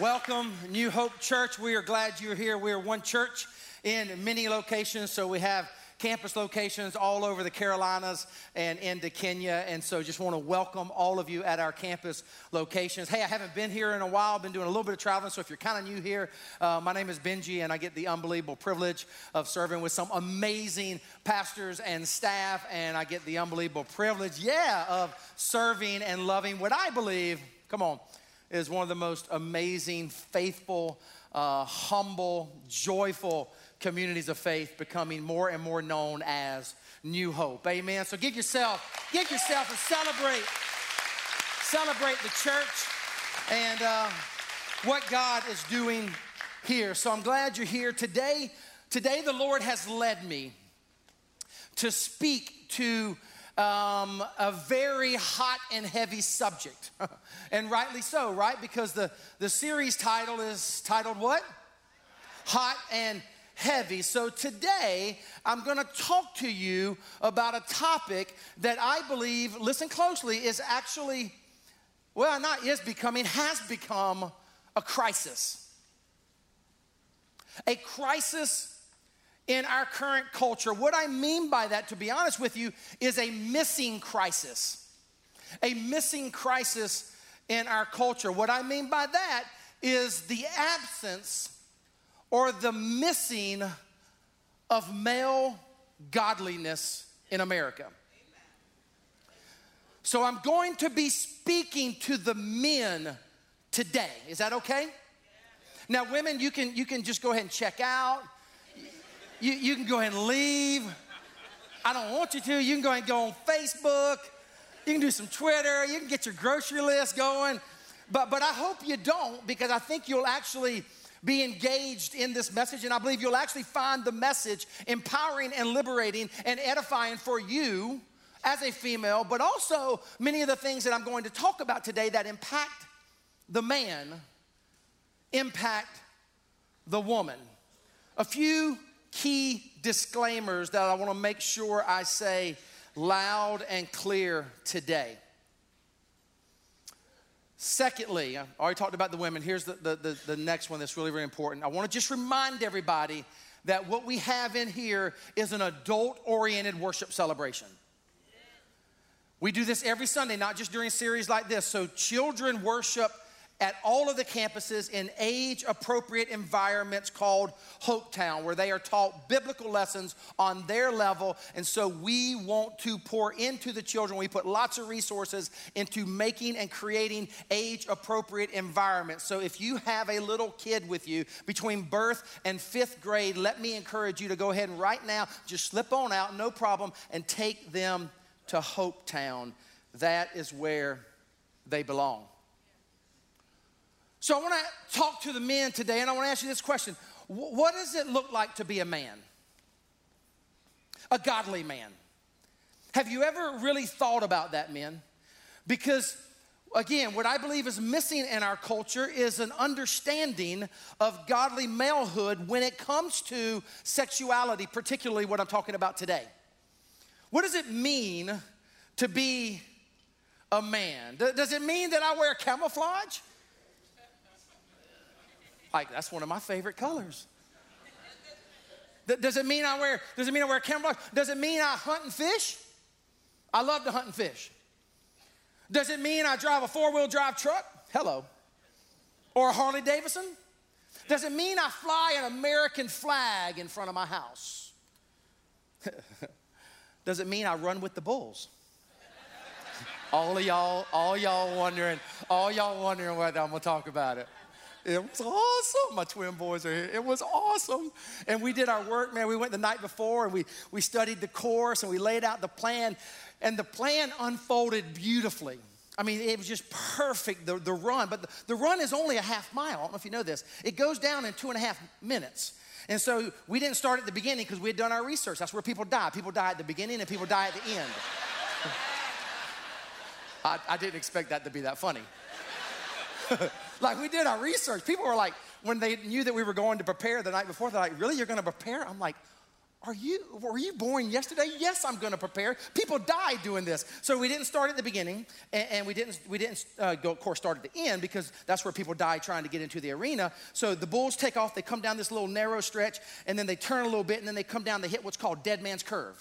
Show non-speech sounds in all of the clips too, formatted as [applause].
Welcome, New Hope Church. We are glad you're here. We are one church in many locations, so we have campus locations all over the Carolinas and into Kenya. And so just want to welcome all of you at our campus locations. Hey, I haven't been here in a while, I've been doing a little bit of traveling. So if you're kind of new here, uh, my name is Benji, and I get the unbelievable privilege of serving with some amazing pastors and staff. And I get the unbelievable privilege, yeah, of serving and loving what I believe, come on, is one of the most amazing, faithful, uh, humble, joyful communities of faith becoming more and more known as New Hope. Amen. So give yourself, give yourself and celebrate, celebrate the church and uh, what God is doing here. So I'm glad you're here today. Today, the Lord has led me to speak to um, a very hot and heavy subject. [laughs] and rightly so, right? Because the, the series title is titled what? Hot and heavy. So today, I'm going to talk to you about a topic that I believe, listen closely, is actually, well, not is becoming, has become a crisis. A crisis in our current culture. What I mean by that, to be honest with you, is a missing crisis. A missing crisis in our culture. What I mean by that is the absence or the missing of male godliness in America. So I'm going to be speaking to the men today. Is that okay? Now, women, you can, you can just go ahead and check out. You, you can go ahead and leave. I don't want you to. You can go ahead and go on Facebook. You can do some Twitter. You can get your grocery list going. But, but I hope you don't because I think you'll actually be engaged in this message. And I believe you'll actually find the message empowering and liberating and edifying for you as a female, but also many of the things that I'm going to talk about today that impact the man, impact the woman. A few key disclaimers that I want to make sure I say loud and clear today. Secondly, I already talked about the women. Here's the, the, the, the next one that's really, really important. I want to just remind everybody that what we have in here is an adult oriented worship celebration. We do this every Sunday, not just during series like this. So, children worship at all of the campuses in age appropriate environments called Hope Town, where they are taught biblical lessons on their level. And so we want to pour into the children. We put lots of resources into making and creating age appropriate environments. So if you have a little kid with you between birth and fifth grade, let me encourage you to go ahead and right now just slip on out, no problem, and take them to Hope Town. That is where they belong. So I want to talk to the men today and I want to ask you this question What does it look like to be a man? A godly man. Have you ever really thought about that, men? Because again, what I believe is missing in our culture is an understanding of godly malehood when it comes to sexuality, particularly what I'm talking about today. What does it mean to be a man? Does it mean that I wear camouflage? Like, that's one of my favorite colors. Does it mean I wear, does it mean I wear camouflage? Does it mean I hunt and fish? I love to hunt and fish. Does it mean I drive a four-wheel drive truck? Hello. Or a Harley Davidson? Does it mean I fly an American flag in front of my house? [laughs] Does it mean I run with the bulls? [laughs] all of y'all, all y'all wondering, all y'all wondering whether I'm gonna talk about it. It was awesome. My twin boys are here. It was awesome. And we did our work, man. We went the night before and we, we studied the course and we laid out the plan. And the plan unfolded beautifully. I mean, it was just perfect, the, the run. But the, the run is only a half mile. I don't know if you know this. It goes down in two and a half minutes. And so we didn't start at the beginning because we had done our research. That's where people die. People die at the beginning and people die at the end. [laughs] I, I didn't expect that to be that funny. [laughs] like we did our research. People were like, when they knew that we were going to prepare the night before, they're like, really, you're going to prepare? I'm like, are you, were you born yesterday? Yes, I'm going to prepare. People die doing this. So we didn't start at the beginning, and, and we didn't, we didn't uh, go, of course, start at the end because that's where people die trying to get into the arena. So the bulls take off, they come down this little narrow stretch, and then they turn a little bit, and then they come down, they hit what's called Dead Man's Curve.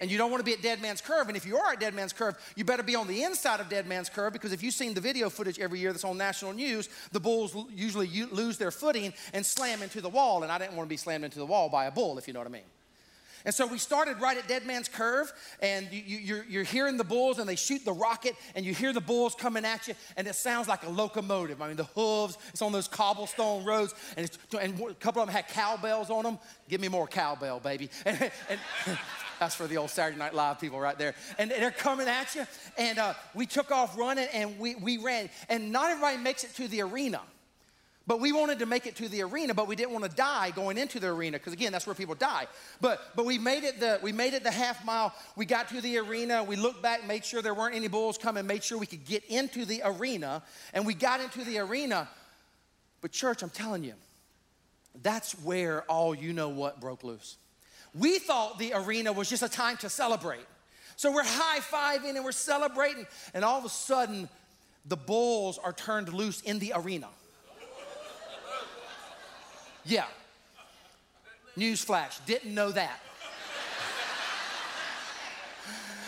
And you don't want to be at Dead Man's Curve. And if you are at Dead Man's Curve, you better be on the inside of Dead Man's Curve because if you've seen the video footage every year that's on national news, the bulls usually lose their footing and slam into the wall. And I didn't want to be slammed into the wall by a bull, if you know what I mean. And so we started right at Dead Man's Curve, and you, are you're, you're hearing the bulls, and they shoot the rocket, and you hear the bulls coming at you, and it sounds like a locomotive. I mean, the hooves, it's on those cobblestone roads, and, and a couple of them had cowbells on them. Give me more cowbell, baby. [laughs] And, and that's for the old Saturday Night Live people right there. And they're coming at you, and uh, we took off running, and we, we ran. And not everybody makes it to the arena. But we wanted to make it to the arena, but we didn't want to die going into the arena because again, that's where people die. But but we made it the we made it the half mile. We got to the arena. We looked back, made sure there weren't any bulls coming, made sure we could get into the arena, and we got into the arena. But church, I'm telling you, that's where all you know what broke loose. We thought the arena was just a time to celebrate. So we're high fiving and we're celebrating, and all of a sudden, the bulls are turned loose in the arena. Yeah. Newsflash, didn't know that.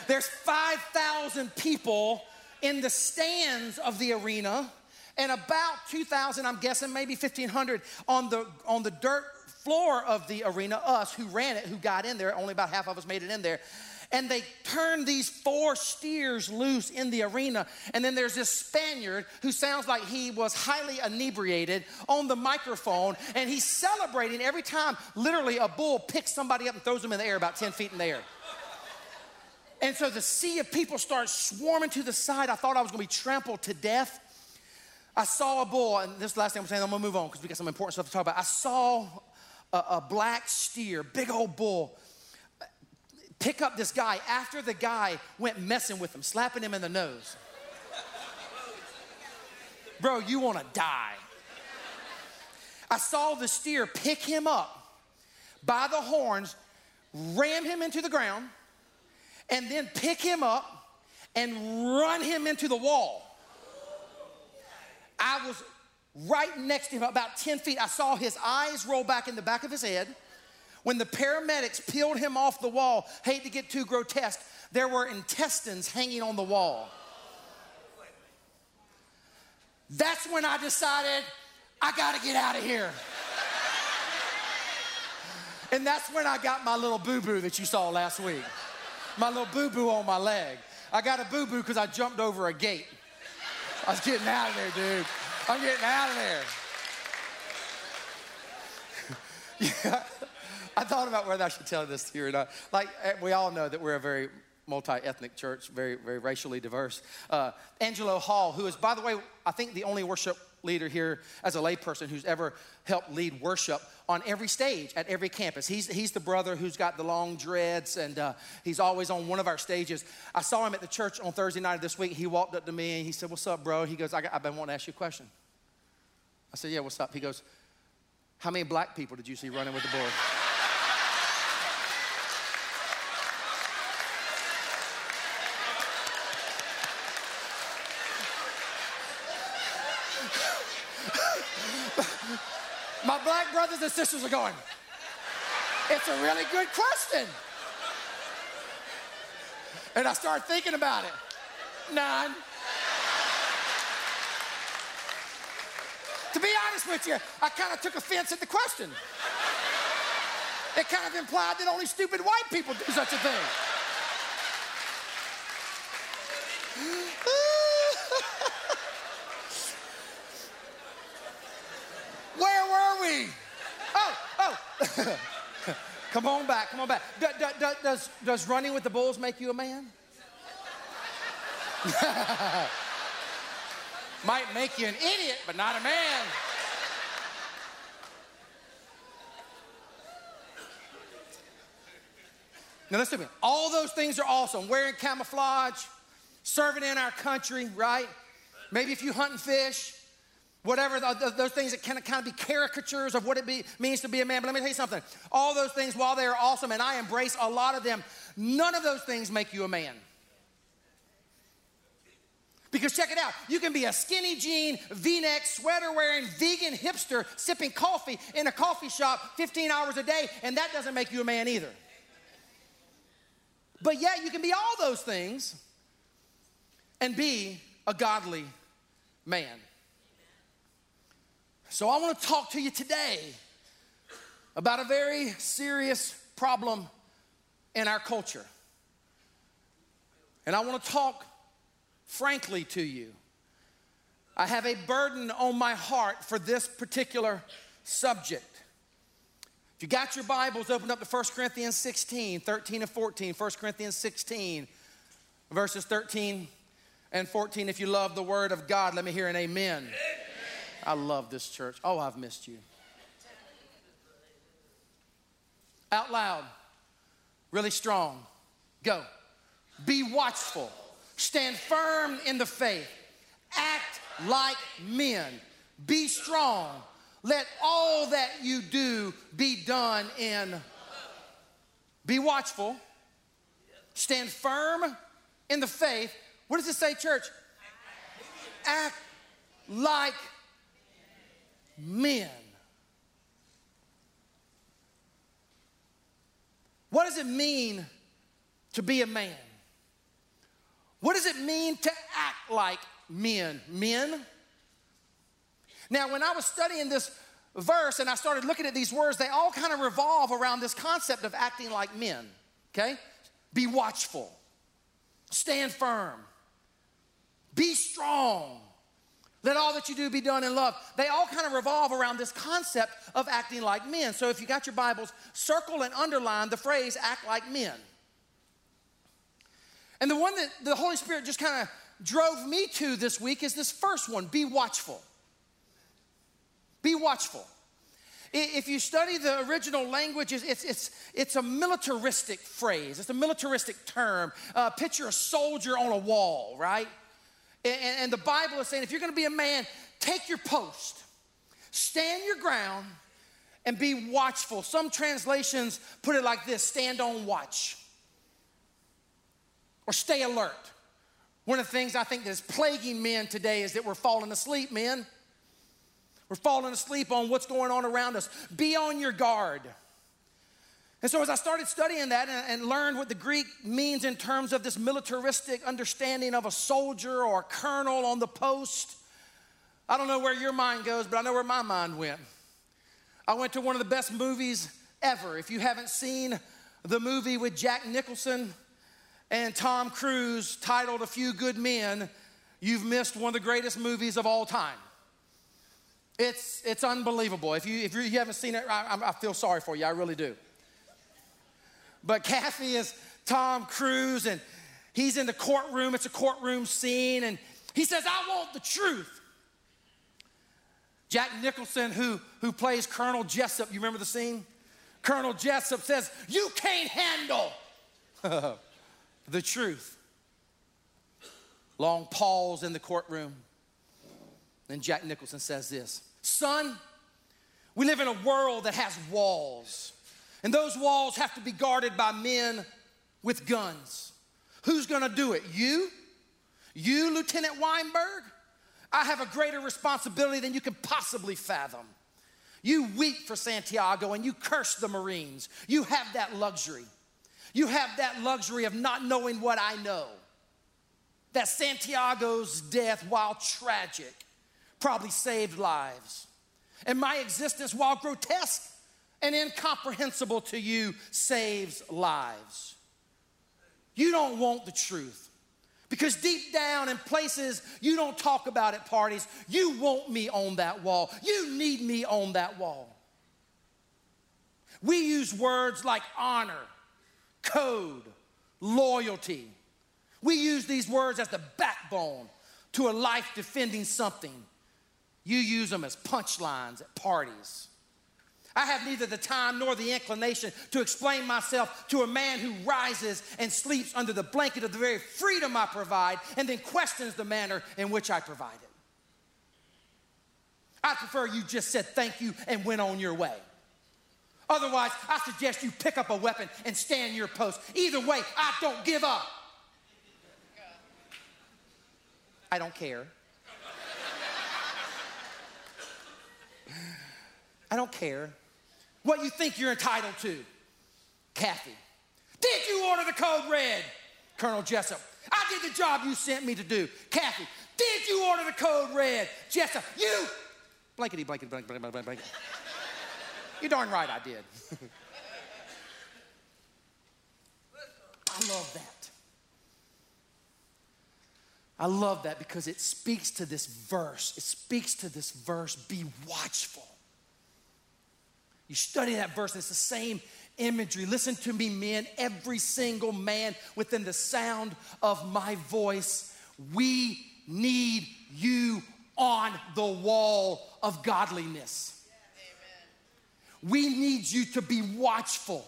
There's 5,000 people in the stands of the arena and about 2,000, I'm guessing, maybe 1,500 on the, on the dirt floor of the arena, us who ran it, who got in there. Only about half of us made it in there and they turn these four steers loose in the arena. And then there's this Spaniard who sounds like he was highly inebriated on the microphone, and he's celebrating every time literally a bull picks somebody up and throws them in the air about 10 feet in the air. And so the sea of people starts swarming to the side. I thought I was gonna be trampled to death. I saw a bull, and this last thing I'm saying, I'm gonna move on because we got some important stuff to talk about. I saw a, a black steer, big old bull pick up this guy after the guy went messing with him, slapping him in the nose. Bro, you wanna die. I saw the steer pick him up by the horns, ram him into the ground, and then pick him up and run him into the wall. I was right next to him, about 10 feet. I saw his eyes roll back in the back of his head. When the paramedics peeled him off the wall, hate to get too grotesque, there were intestines hanging on the wall. That's when I decided I gotta get out of here. and that's when I got my little boo boo that you saw last week. My little boo boo on my leg. I got a boo boo because I jumped over a gate. I was getting out of there, dude. I'm getting out of there. [laughs] yeah. I thought about whether I should tell this to you or not. Like, eh, we all know that we're a very multi-ethnic church, very, very racially diverse. Uh, Angelo Hall, who is, by the way, I think the only worship leader here as a layperson who's ever helped lead worship on every stage at every campus. He's, he's the brother who's got the long dreads and uh, he's always on one of our stages. I saw him at the church on Thursday night of this week. He walked up to me and he said, What's up, bro? He goes, I have been wanting to ask you a question. I said, Yeah, what's up? He goes, How many black people did you see running with the board? Black brothers and sisters are going, it's a really good question. And I started thinking about it. None. to be honest with you, I kind of took offense at the question. It kind of implied that only stupid white people do such a thing. Come on back, come on back. Do, do, do, does, does running with the bulls make you a man? [laughs] Might make you an idiot, but not a man. Now listen to me. All those things are awesome. Wearing camouflage, serving in our country, right? Maybe if you hunt and fish, whatever those things that can kind of be caricatures of what it be, means to be a man. But let me tell you something. All those things, while they are awesome, and I embrace a lot of them, none of those things make you a man. Because check it out, you can be a skinny jean, v neck, sweater wearing, vegan hipster sipping coffee in a coffee shop 15 hours a day, and that doesn't make you a man either. But yet, you can be all those things and be a godly man. So, I want to talk to you today about a very serious problem in our culture. And I want to talk frankly to you. I have a burden on my heart for this particular subject. If you got your Bibles, open up to 1 Corinthians 16, 13 and 14. 1 Corinthians 16, verses 13 and 14. If you love the Word of God, let me hear an amen. amen. I love this church. Oh, I've missed you. Out loud, really strong. Go. Be watchful Stand firm in the faith. Act like men. Be strong. Let all that you do be done in. Be watchful. Stand firm in the faith. What does it say, church? Act like men. What does it mean to be a man? What does it mean to act like men? Men? Now, when I was studying this verse and I started looking at these words, they all kind of revolve around this concept of acting like men, okay? Be watchful, stand firm, be strong. Let all that you do be done in love. They all kind of revolve around this concept of acting like men. So if you got your Bibles, circle and underline the phrase act like men. And the one that the Holy Spirit just kind of drove me to this week is this first one be watchful. Be watchful. If you study the original language, it's, it's, it's a militaristic phrase, it's a militaristic term. Uh, picture a soldier on a wall, right? And, the Bible is saying if you're gonna be a man, take your post, stand your ground, and be watchful. Some translations put it like this stand on watch or stay alert. One of the things I think that is plaguing men today is that we're falling asleep, men. We're falling asleep on what's going on around us. Be on your guard. And so, as I started studying that and, and, learned what the Greek means in terms of this militaristic understanding of a soldier or a colonel on the post, I don't know where your mind goes, but I know where my mind went. I went to one of the best movies ever. If you haven't seen the movie with Jack Nicholson, and Tom Cruise titled A Few Good Men, you've missed one of the greatest movies of all time. It's, it's unbelievable. If you, if you haven't seen it, I, I feel sorry for you. I really do. But Kaffee is Tom Cruise, and he's in the courtroom. It's a courtroom scene, and he says, I want the truth. Jack Nicholson, who, who plays Colonel Jessup, you remember the scene? Colonel Jessup says, You can't handle [laughs] the truth. Long pause in the courtroom. Then Jack Nicholson says this Son, we live in a world that has walls, and those walls have to be guarded by men with guns. Who's gonna do it? You? You, Lieutenant Weinberg? I have a greater responsibility than you can possibly fathom. You weep for Santiago and you curse the Marines. You have that luxury. You have that luxury of not knowing what I know. That Santiago's death, while tragic, probably saved lives. And my existence, while grotesque and incomprehensible to you, saves lives. You don't want the truth. Because deep down in places you don't talk about at parties, you want me on that wall. You need me on that wall. We use words like honor code, loyalty. We use these words as the backbone to a life defending something. You use them as punchlines at parties. I have neither the time nor the inclination to explain myself to a man who rises and sleeps under the blanket of the very freedom I provide and then questions the manner in which I provide it. I prefer you just said thank you and went on your way. Otherwise, I suggest you pick up a weapon and stand your post. Either way, I don't give up. I don't care. I don't care what you think you're entitled to. Kaffee, did you order the code red? Colonel Jessup, I did the job you sent me to do. Kaffee, did you order the code red? Jessup, you blankety blankety blankety blankety blankety. [laughs] You're darn right I did. [laughs] I love that. I love that because it speaks to this verse. It speaks to this verse be watchful. You study that verse, it's the same imagery. Listen to me, men, every single man within the sound of my voice. We need you on the wall of godliness. We need you to be watchful.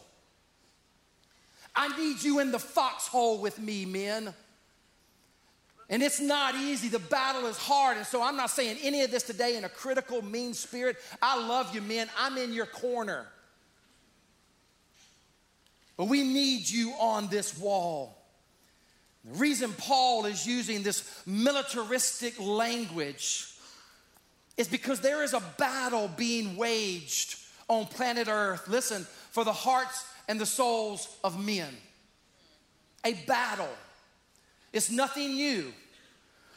I need you in the foxhole with me, men. And it's not easy. The battle is hard. And so I'm not saying any of this today in a critical, mean spirit. I love you, men. I'm in your corner. But we need you on this wall. The reason Paul is using this militaristic language is because there is a battle being waged on planet Earth. Listen, for the hearts and the souls of men. A battle. It's nothing new.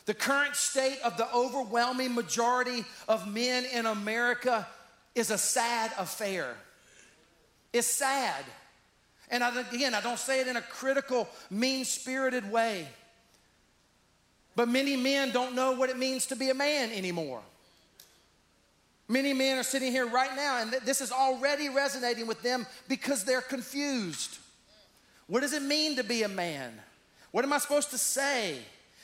The current state of the overwhelming majority of men in America is a sad affair. It's sad. And I, again, I don't say it in a critical, mean spirited way. But many men don't know what it means to be a man anymore. Many men are sitting here right now, and this is already resonating with them because they're confused. What does it mean to be a man? What am I supposed to say?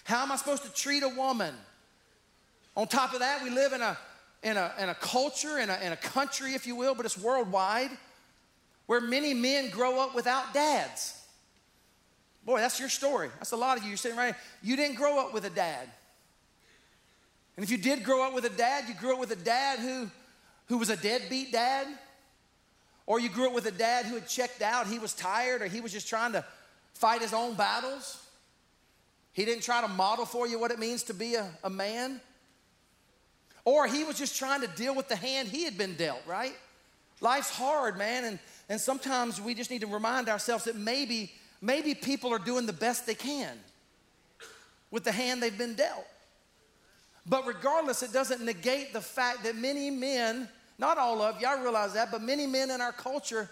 How am I supposed to treat a woman? On top of that, we live in a, in a, in a culture, in a, in a country, if you will, but it's worldwide where many men grow up without dads. Boy, that's your story. That's a lot of you. You're sitting right. You didn't grow up with a dad. And if you did grow up with a dad, you grew up with a dad who, who was a deadbeat dad. Or you grew up with a dad who had checked out, he was tired, or he was just trying to fight his own battles. He didn't try to model for you what it means to be a, a man. Or he was just trying to deal with the hand he had been dealt, right? Life's hard, man, and, and sometimes we just need to remind ourselves that maybe, maybe people are doing the best they can with the hand they've been dealt. But regardless, it doesn't negate the fact that many men, not all of you, I realize that, but many men in our culture,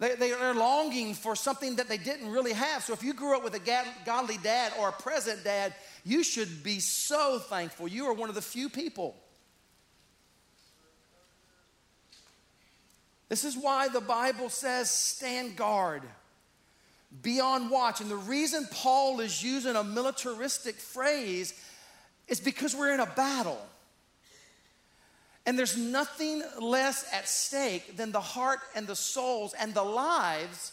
they, they are longing for something that they didn't really have. So if you grew up with a godly dad or a present dad, you should be so thankful. You are one of the few people This is why the Bible says stand guard, be on watch. And the reason Paul is using a militaristic phrase is because we're in a battle. And there's nothing less at stake than the heart and the souls and the lives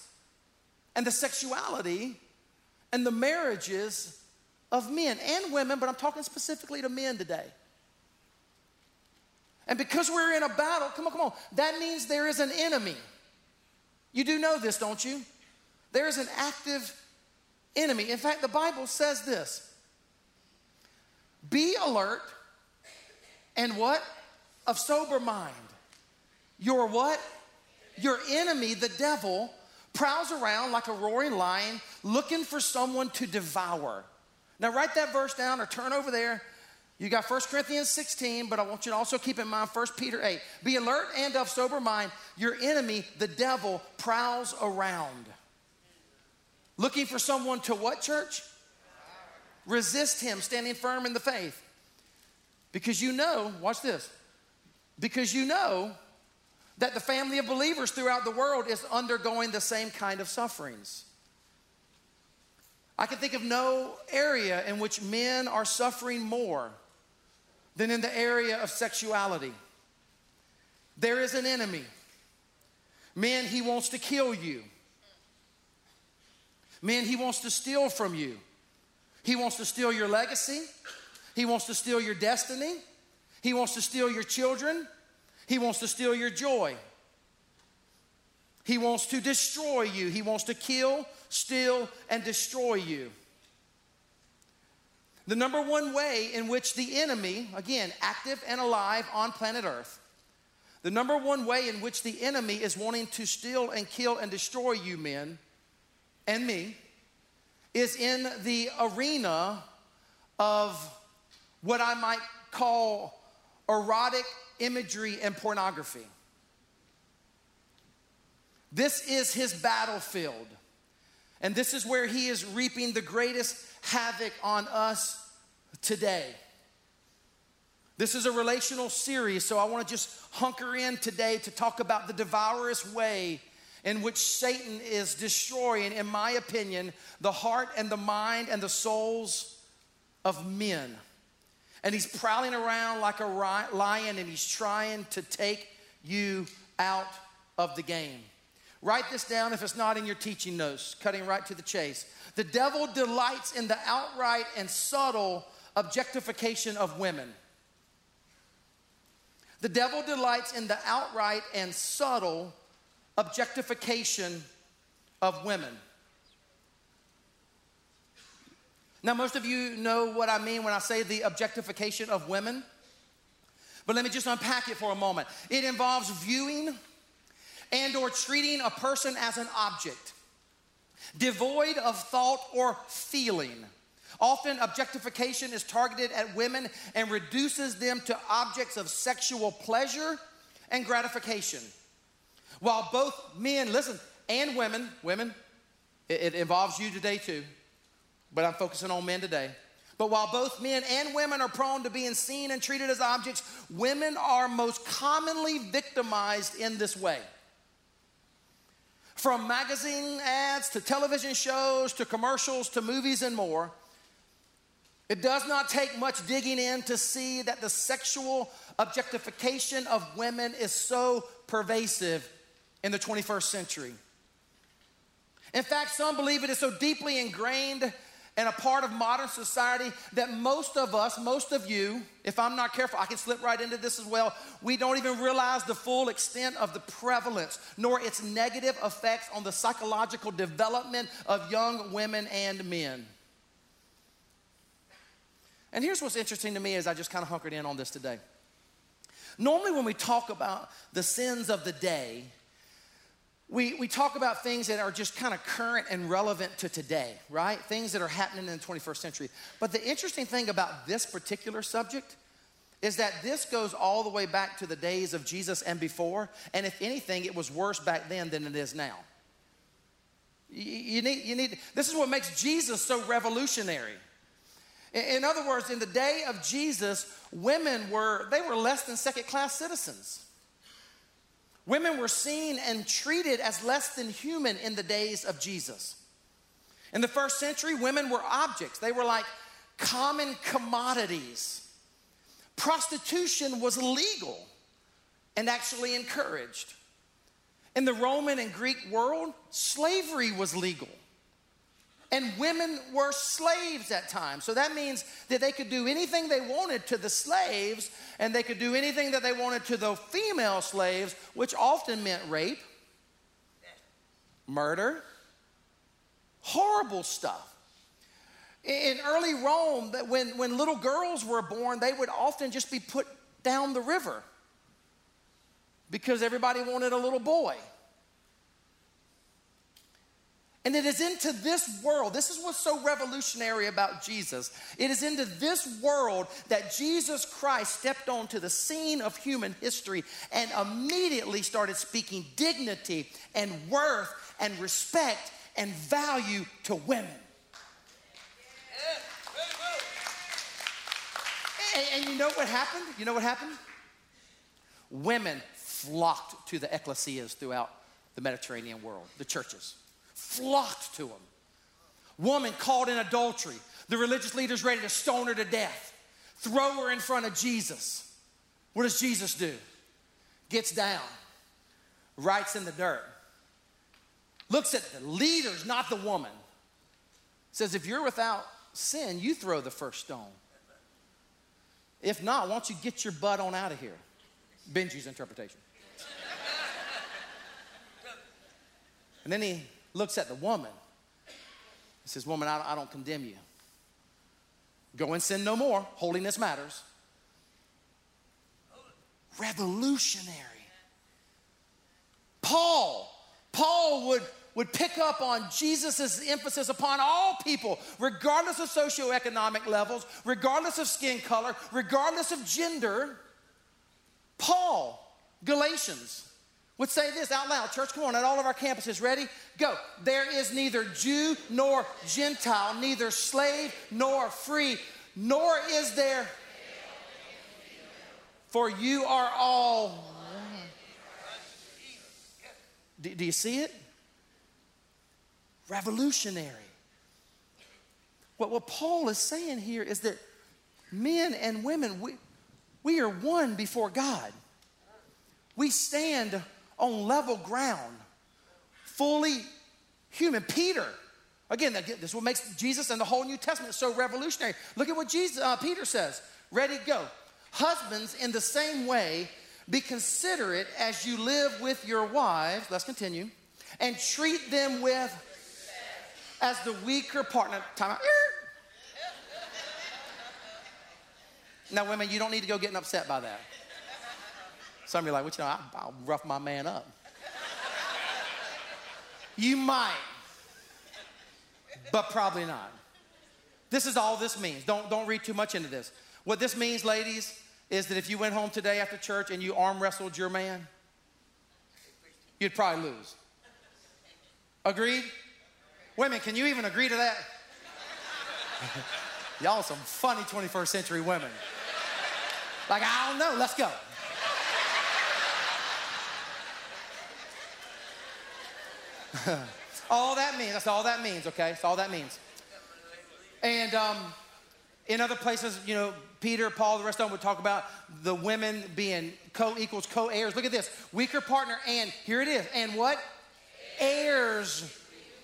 and the sexuality and the marriages of men and women, but I'm talking specifically to men today. And because we're in a battle, come on, come on, that means there is an enemy. You do know this, don't you? There is an active enemy. In fact, the Bible says this Be alert and what? Of sober mind. Your what? Your enemy, the devil, prowls around like a roaring lion looking for someone to devour. Now, write that verse down or turn over there you got 1 Corinthians 16, but I want you to also keep in mind 1 Peter 8. Be alert and of sober mind. Your enemy, the devil, prowls around. Looking for someone to what, church? Resist him, standing firm in the faith. Because you know, watch this, because you know that the family of believers throughout the world is undergoing the same kind of sufferings. I can think of no area in which men are suffering more than in the area of sexuality. There is an enemy. Men, he wants to kill you. Men, he wants to steal from you. He wants to steal your legacy. He wants to steal your destiny. He wants to steal your children. He wants to steal your joy. He wants to destroy you. He wants to kill, steal, and destroy you. The number one way in which the enemy, again, active and alive on planet Earth, the number one way in which the enemy is wanting to steal and kill and destroy you, men, and me, is in the arena of what I might call erotic imagery and pornography. This is his battlefield. And this is where he is reaping the greatest havoc on us today. This is a relational series, so I want to just hunker in today to talk about the devourous way in which Satan is destroying, in my opinion, the heart and the mind and the souls of men. And he's prowling around like a lion and he's trying to take you out of the game. Write this down if it's not in your teaching notes, cutting right to the chase. The devil delights in the outright and subtle objectification of women. The devil delights in the outright and subtle objectification of women. Now, most of you know what I mean when I say the objectification of women, but let me just unpack it for a moment. It involves viewing and or treating a person as an object, devoid of thought or feeling. Often objectification is targeted at women and reduces them to objects of sexual pleasure and gratification. While both men, listen, and women, women, it, it involves you today too, but I'm focusing on men today. But while both men and women are prone to being seen and treated as objects, women are most commonly victimized in this way. From magazine ads to television shows to commercials to movies and more, it does not take much digging in to see that the sexual objectification of women is so pervasive in the 21st century. In fact, some believe it is so deeply ingrained and a part of modern society that most of us, most of you, if I'm not careful, I can slip right into this as well. We don't even realize the full extent of the prevalence nor its negative effects on the psychological development of young women and men. And here's what's interesting to me as I just kind of hunkered in on this today. Normally, when we talk about the sins of the day, we, we talk about things that are just kind of current and relevant to today, right? Things that are happening in the 21st century. But the interesting thing about this particular subject is that this goes all the way back to the days of Jesus and before. And if anything, it was worse back then than it is now. You, you need, you need, this is what makes Jesus so revolutionary. In, in other words, in the day of Jesus, women were, they were less than second class citizens. Women were seen and treated as less than human in the days of Jesus. In the first century, women were objects, they were like common commodities. Prostitution was legal and actually encouraged. In the Roman and Greek world, slavery was legal. And women were slaves at times. So that means that they could do anything they wanted to the slaves, and they could do anything that they wanted to the female slaves, which often meant rape, murder, horrible stuff. In early Rome, when, when little girls were born, they would often just be put down the river because everybody wanted a little boy. And it is into this world, this is what's so revolutionary about Jesus. It is into this world that Jesus Christ stepped onto the scene of human history and immediately started speaking dignity and worth and respect and value to women. And, and you know what happened? You know what happened? Women flocked to the ecclesias throughout the Mediterranean world, the churches flocked to him. Woman caught in adultery. The religious leaders ready to stone her to death, throw her in front of Jesus. What does Jesus do? Gets down, writes in the dirt, looks at the leaders, not the woman. Says, if you're without sin, you throw the first stone. If not, why don't you get your butt on out of here? Benji's interpretation. and then he looks at the woman. He says, Woman, I, I don't condemn you. Go and sin no more. Holiness matters. Revolutionary. Paul, Paul would, would pick up on Jesus' emphasis upon all people, regardless of socioeconomic levels, regardless of skin color, regardless of gender. Paul, Galatians, would say this out loud. Church, come on, at all of our campuses, ready? Go. There is neither Jew nor Gentile, neither slave nor free, nor is there. For you are all. Do, do you see it? Revolutionary. What, what Paul is saying here is that men and women, we, we are one before God. We stand on level ground, fully human. Peter, again, this is what makes Jesus and the whole New Testament so revolutionary. Look at what Jesus, uh, Peter says. Ready, go. Husbands, in the same way, be considerate as you live with your wives. Let's continue. And treat them with as the weaker partner. Time out. Now, women, you don't need to go getting upset by that. Some of you are like, well, you know, I'll rough my man up. you might, but probably not. This is all this means. Don't, don't read too much into this. What this means, ladies, is that if you went home today after church and you arm wrestled your man, you'd probably lose. Agreed? Women, can you even agree to that? [laughs] Y'all some funny 21st century women. Like, I don't know, let's go. [laughs] all that means, that's all that means, okay? That's all that means. And um, in other places, you know, Peter, Paul, the rest of them would talk about the women being co equals co heirs. Look at this weaker partner, and here it is. And what? Heirs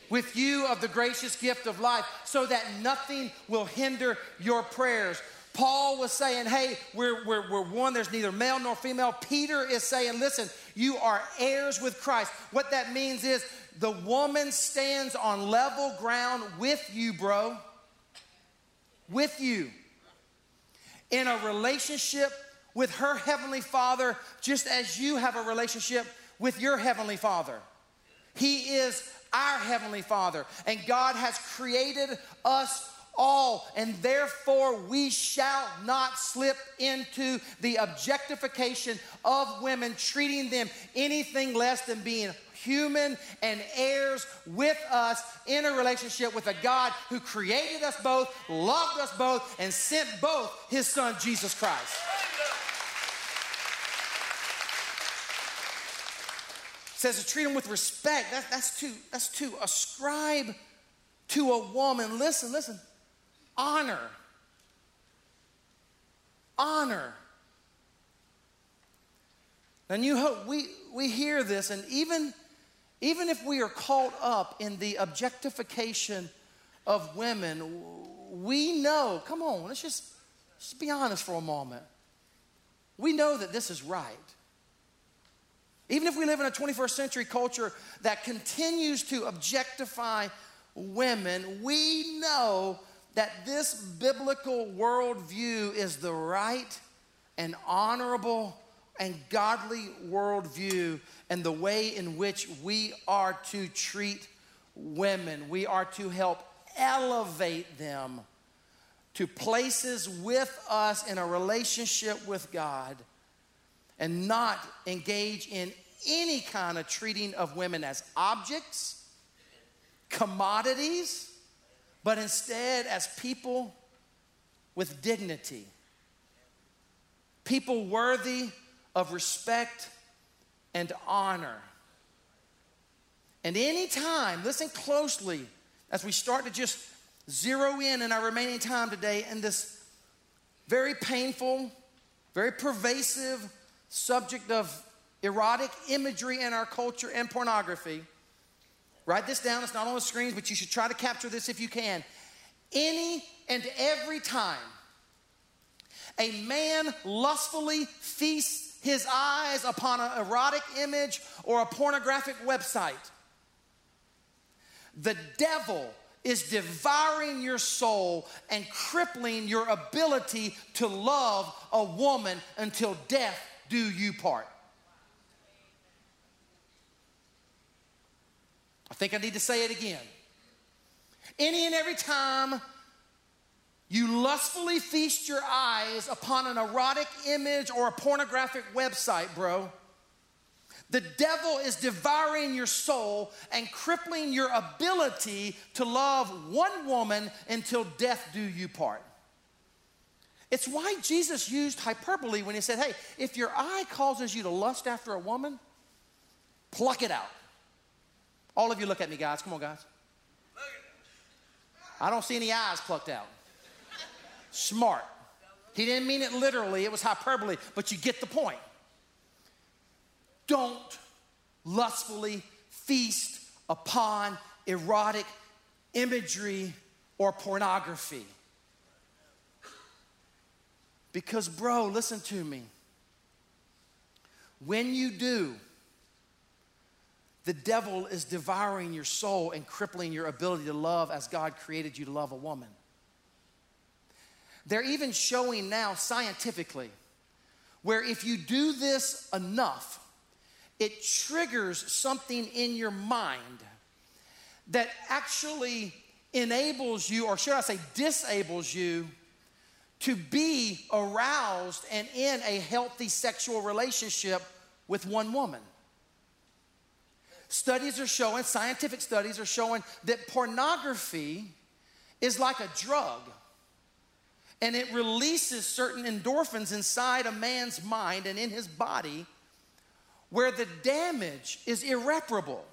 with you of the gracious gift of life, so that nothing will hinder your prayers. Paul was saying, Hey, we're, we're, we're one, there's neither male nor female. Peter is saying, Listen, you are heirs with Christ. What that means is the woman stands on level ground with you, bro. With you. In a relationship with her heavenly father, just as you have a relationship with your heavenly father. He is our heavenly father, and God has created us all, and therefore we shall not slip into the objectification of women, treating them anything less than being human and heirs with us in a relationship with a God who created us both, loved us both, and sent both his son, Jesus Christ. says to treat them with respect. That, that's to that's to ascribe to a woman. Listen, listen. Honor. Honor. And you hope we we hear this, and even even if we are caught up in the objectification of women, we know, come on, let's just, just be honest for a moment. We know that this is right. Even if we live in a 21st century culture that continues to objectify women, we know that this biblical worldview is the right and honorable and godly worldview and the way in which we are to treat women. We are to help elevate them to places with us in a relationship with God and not engage in any kind of treating of women as objects, commodities, but instead as people with dignity, people worthy of respect and honor. And anytime, listen closely as we start to just zero in in our remaining time today in this very painful, very pervasive subject of erotic imagery in our culture and pornography. Write this down, it's not on the screens, but you should try to capture this if you can. Any and every time A man lustfully feasts his eyes upon an erotic image or a pornographic website. The devil is devouring your soul and crippling your ability to love a woman until death do you part. I think I need to say it again. Any and every time you lustfully feast your eyes upon an erotic image or a pornographic website, bro, the devil is devouring your soul and crippling your ability to love one woman until death do you part. It's why Jesus used hyperbole when he said, Hey, if your eye causes you to lust after a woman, pluck it out. All of you look at me, guys. Come on, guys. I don't see any eyes plucked out. Smart. He didn't mean it literally, it was hyperbole, but you get the point. Don't lustfully feast upon erotic imagery or pornography. Because, bro, listen to me. When you do, the devil is devouring your soul and crippling your ability to love as God created you to love a woman. They're even showing now scientifically where if you do this enough, it triggers something in your mind that actually enables you, or should I say, disables you to be aroused and in a healthy sexual relationship with one woman. Studies are showing, scientific studies are showing that pornography is like a drug and it releases certain endorphins inside a man's mind and in his body where the damage is irreparable.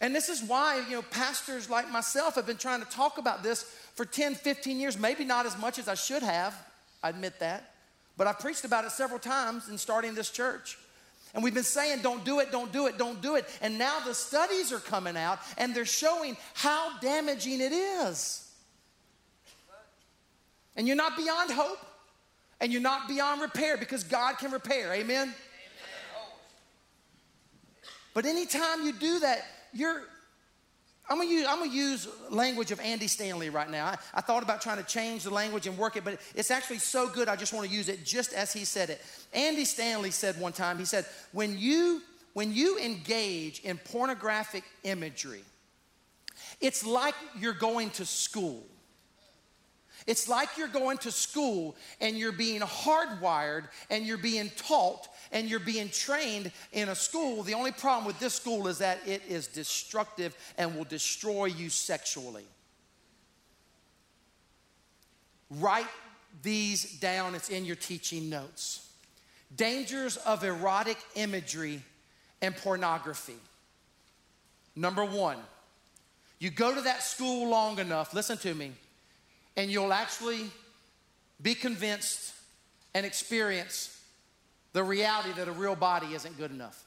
And this is why, you know, pastors like myself have been trying to talk about this for 10, 15 years, maybe not as much as I should have, I admit that. But I've preached about it several times in starting this church. And we've been saying, don't do it, don't do it, don't do it. And now the studies are coming out and they're showing how damaging it is. And you're not beyond hope and you're not beyond repair because God can repair. Amen? Amen. But anytime you do that, you're I'm gonna, use, I'm gonna use language of Andy Stanley right now. I, I, thought about trying to change the language and work it, but it's actually so good, I just wanna use it just as he said it. Andy Stanley said one time, he said, when you, when you engage in pornographic imagery, it's like you're going to school. It's like you're going to school and you're being hardwired and you're being taught and you're being trained in a school. The only problem with this school is that it is destructive and will destroy you sexually. Write these down, it's in your teaching notes. Dangers of erotic imagery and pornography. Number one, you go to that school long enough, listen to me and you'll actually be convinced and experience the reality that a real body isn't good enough.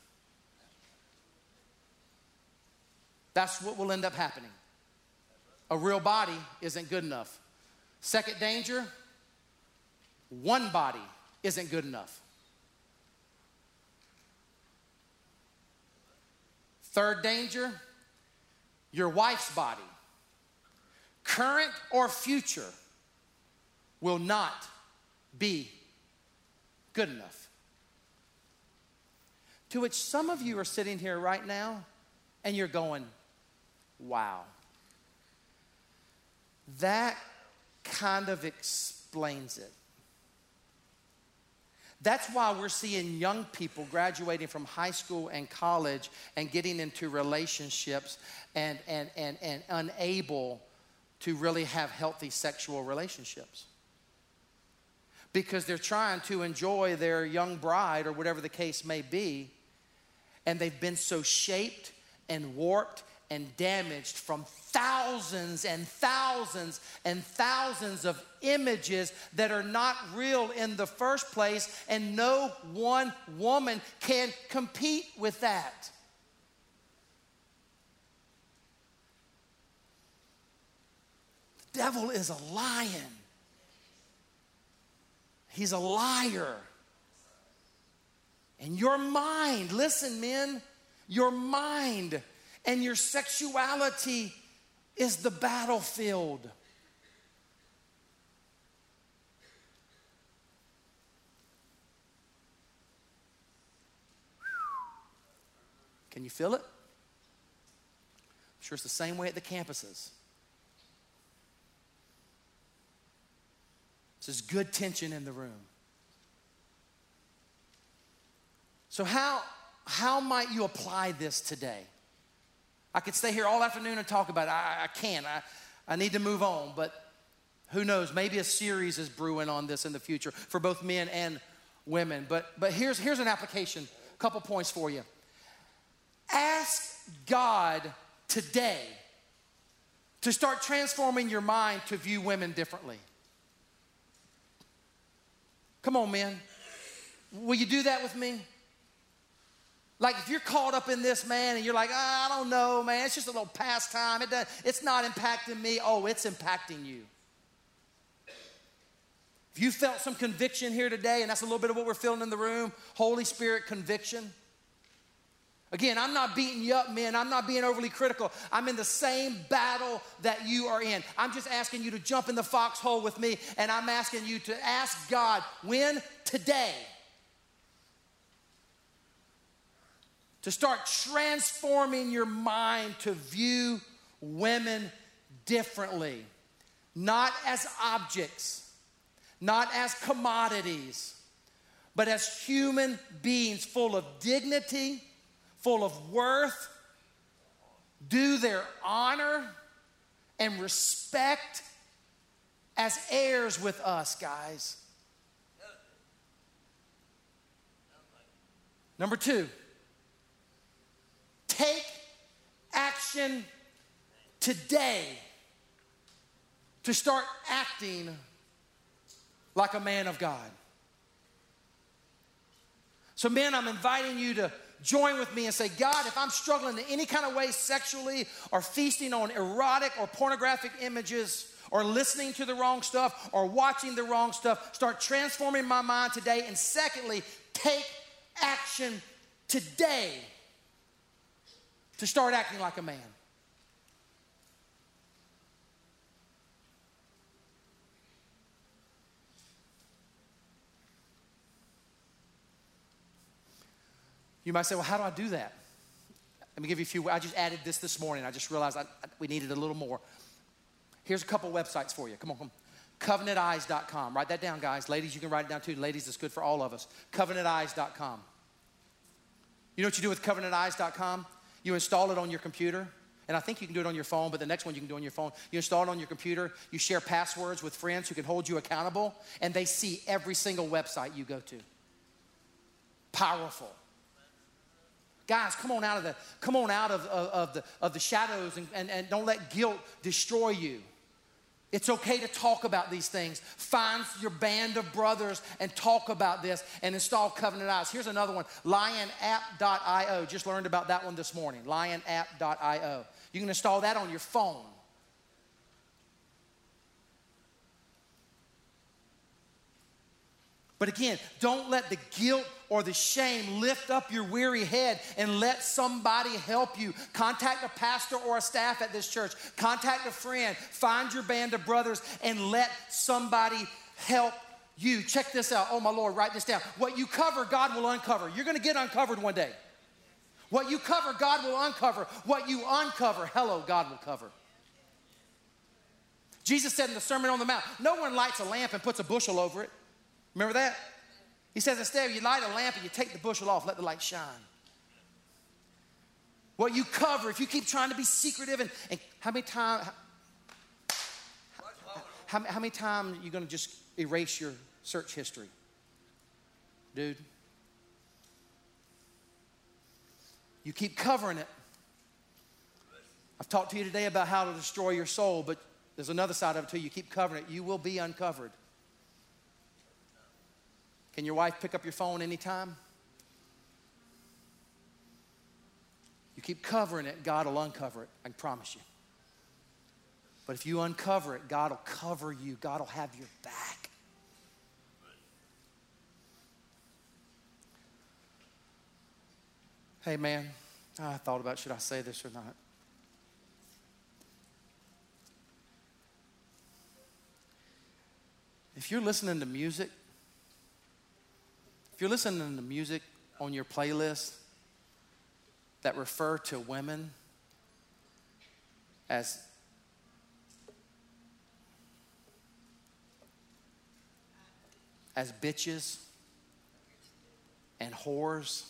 That's what will end up happening. A real body isn't good enough. Second danger, one body isn't good enough. Third danger, your wife's body current or future, will not be good enough. To which some of you are sitting here right now and you're going, wow. That kind of explains it. That's why we're seeing young people graduating from high school and college and getting into relationships and, and, and, and unable to really have healthy sexual relationships because they're trying to enjoy their young bride or whatever the case may be, and they've been so shaped and warped and damaged from thousands and thousands and thousands of images that are not real in the first place, and no one woman can compete with that. Devil is a lion. He's a liar. And your mind, listen, men, your mind and your sexuality is the battlefield. Can you feel it? I'm sure it's the same way at the campuses. There's good tension in the room. So, how, how might you apply this today? I could stay here all afternoon and talk about it. I, I can't. I, I need to move on, but who knows? Maybe a series is brewing on this in the future for both men and women. But, but here's, here's an application, a couple points for you. Ask God today to start transforming your mind to view women differently. Come on, man. Will you do that with me? Like if you're caught up in this, man, and you're like, oh, I don't know, man, it's just a little pastime. It does, it's not impacting me. Oh, it's impacting you. If you felt some conviction here today, and that's a little bit of what we're feeling in the room, Holy Spirit conviction. Again, I'm not beating you up, man. I'm not being overly critical. I'm in the same battle that you are in. I'm just asking you to jump in the foxhole with me, and I'm asking you to ask God when today to start transforming your mind to view women differently, not as objects, not as commodities, but as human beings full of dignity full of worth, due their honor and respect as heirs with us, guys. Number two, take action today to start acting like a man of God. So, men, I'm inviting you to join with me and say, God, if I'm struggling in any kind of way sexually or feasting on erotic or pornographic images, or listening to the wrong stuff or watching the wrong stuff. Start transforming my mind today. And secondly, take action today to start acting like a man. You might say, well, how do I do that? Let me give you a few. I just added this this morning. I just realized I, I, we needed a little more. Here's a couple websites for you. Come on, come. CovenantEyes.com. Write that down, guys. Ladies, you can write it down too. Ladies, it's good for all of us. CovenantEyes.com. You know what you do with CovenantEyes.com? You install it on your computer. And I think you can do it on your phone, but the next one you can do on your phone. You install it on your computer, you share passwords with friends who can hold you accountable, and they see every single website you go to. Powerful. Guys, come on out of the, come on out of, of, of the, of the shadows and, and, and don't let guilt destroy you. It's okay to talk about these things. Find your band of brothers and talk about this and install Covenant Eyes. Here's another one lionapp.io. Just learned about that one this morning. Lionapp.io. You can install that on your phone. But again, don't let the guilt or the shame lift up your weary head and let somebody help you. Contact a pastor or a staff at this church. Contact a friend. Find your band of brothers and let somebody help you. Check this out. Oh, my Lord, write this down. What you cover, God will uncover. You're going to get uncovered one day. What you cover, God will uncover. What you uncover, hello, God will cover. Jesus said in the Sermon on the Mount, no one lights a lamp and puts a bushel over it. Remember that? He says, instead, you light a lamp and you take the bushel off, let the light shine. What you cover, if you keep trying to be secretive, and, and how many times, how, how, many times are you going to just erase your search history? Dude. You keep covering it. I've talked to you today about how to destroy your soul, but there's another side of it too. You keep covering it, you will be uncovered. Can your wife pick up your phone anytime? You keep covering it, God will uncover it, I promise you. But if you uncover it, God will cover you, God will have your back. Hey, man, I thought about should I say this or not. If you're listening to music if you're listening to music on your playlist that refer to women as as bitches and whores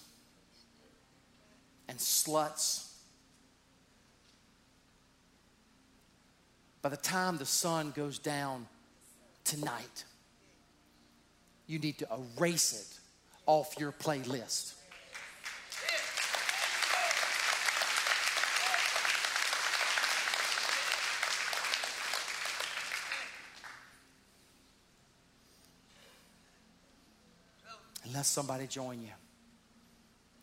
and sluts. By the time the sun goes down tonight, you need to erase it off your playlist. let somebody join you.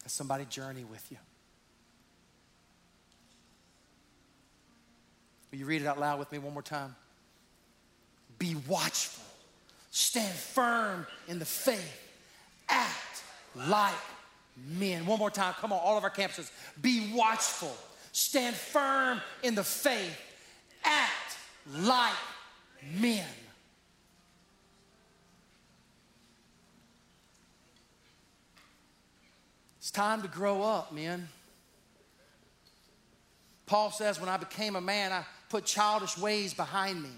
Let somebody journey with you. Will you read it out loud with me one more time? Be watchful, stand firm in the faith, like men. One more time, come on, all of our campuses. Be watchful, stand firm in the faith, act like men. It's time to grow up, men. Paul says, when I became a man, I put childish ways behind me.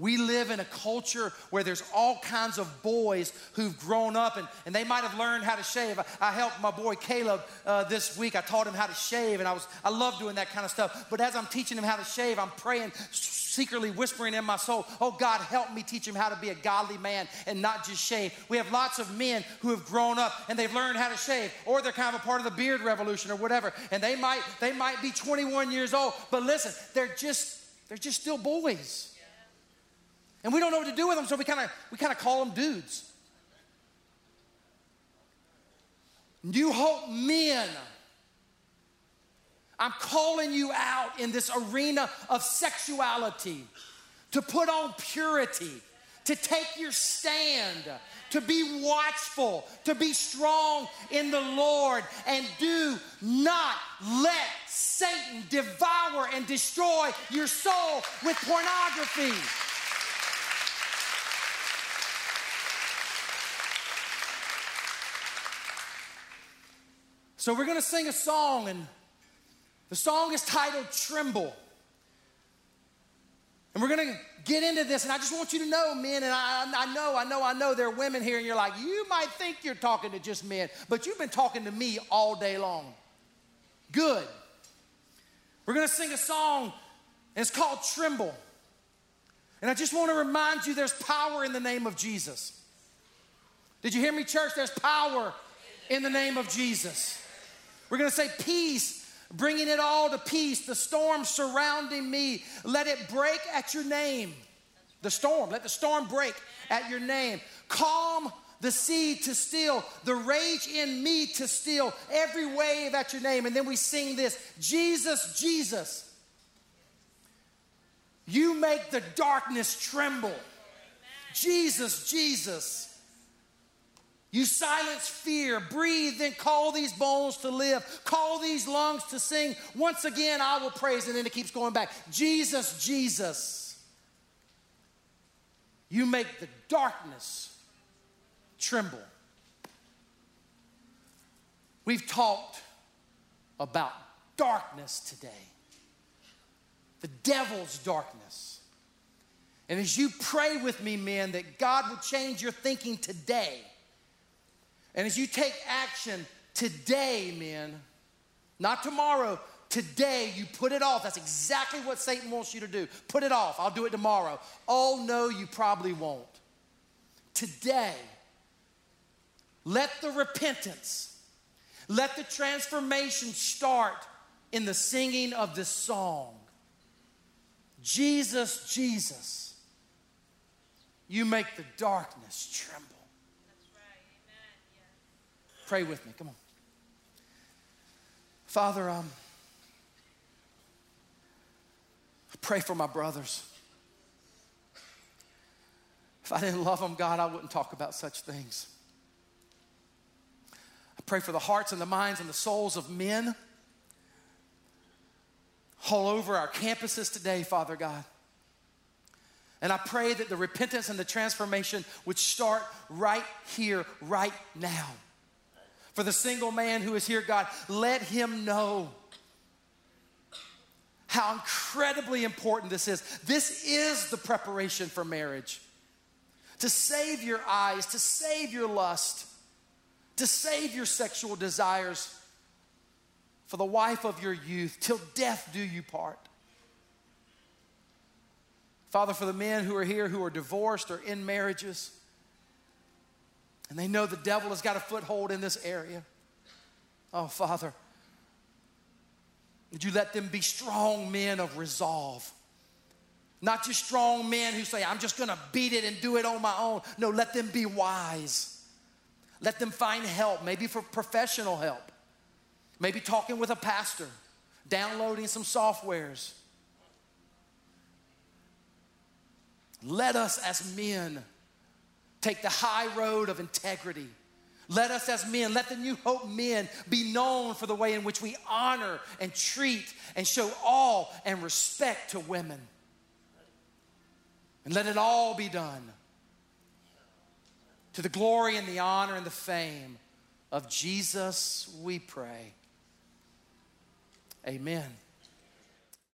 We live in a culture where there's all kinds of boys who've grown up and, and they might have learned how to shave. I, I helped my boy Caleb uh, this week. I taught him how to shave and I was I love doing that kind of stuff. But as I'm teaching him how to shave, I'm praying, secretly whispering in my soul, Oh God, help me teach him how to be a godly man and not just shave. We have lots of men who have grown up and they've learned how to shave, or they're kind of a part of the beard revolution or whatever. And they might they might be 21 years old, but listen, they're just they're just still boys. And we don't know what to do with them, so we kind of we kind of call them dudes. New Hope men. I'm calling you out in this arena of sexuality to put on purity, to take your stand, to be watchful, to be strong in the Lord, and do not let Satan devour and destroy your soul with pornography. So we're going to sing a song, and the song is titled Tremble. And we're going to get into this, and I just want you to know, men, and I, I know, I know, I know there are women here, and you're like, you might think you're talking to just men, but you've been talking to me all day long. Good. We're going to sing a song, and it's called Tremble. And I just want to remind you there's power in the name of Jesus. Did you hear me, church? There's power in the name of Jesus. We're going to say, Peace, bringing it all to peace. The storm surrounding me, let it break at your name. The storm, let the storm break at your name. Calm the sea to still, the rage in me to still, every wave at your name. And then we sing this Jesus, Jesus. You make the darkness tremble. Jesus, Jesus. You silence fear, breathe, then call these bones to live, call these lungs to sing. Once again, I will praise. And then it keeps going back Jesus, Jesus. You make the darkness tremble. We've talked about darkness today, the devil's darkness. And as you pray with me, men, that God would change your thinking today and as you take action today, men, not tomorrow, today you put it off. That's exactly what Satan wants you to do. Put it off. I'll do it tomorrow. Oh, no, you probably won't. Today, let the repentance, let the transformation start in the singing of this song. Jesus, Jesus, you make the darkness tremble. Pray with me. Come on. Father, um, I pray for my brothers. If I didn't love them, God, I wouldn't talk about such things. I Pray for the hearts and the minds and the souls of men all over our campuses today, Father God. And I pray that the repentance and the transformation would start right here, right now. For the single man who is here, God, let him know how incredibly important this is. This is the preparation for marriage. To save your eyes, to save your lust, to save your sexual desires for the wife of your youth, till death do you part. Father, for the men who are here who are divorced or in marriages, and they know the devil has got a foothold in this area. Oh, Father, would you let them be strong men of resolve? Not just strong men who say, I'm just gonna beat it and do it on my own. No, let them be wise. Let them find help, maybe for professional help, maybe talking with a pastor, downloading some softwares. Let us as men take the high road of integrity let us as men, let the New Hope men be known for the way in which we honor and treat and show awe and respect to women. And let it all be done to the glory and the honor and the fame of Jesus, we pray. Amen.